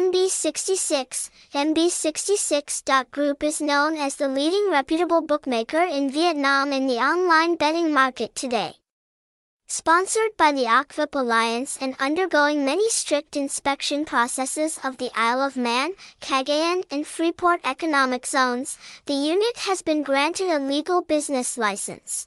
MB66. MB66.group is known as the leading reputable bookmaker in Vietnam in the online betting market today. Sponsored by the OKVIP Alliance and undergoing many strict inspection processes of the Isle of Man, Cagayan and Freeport economic zones, the unit has been granted a legal business license.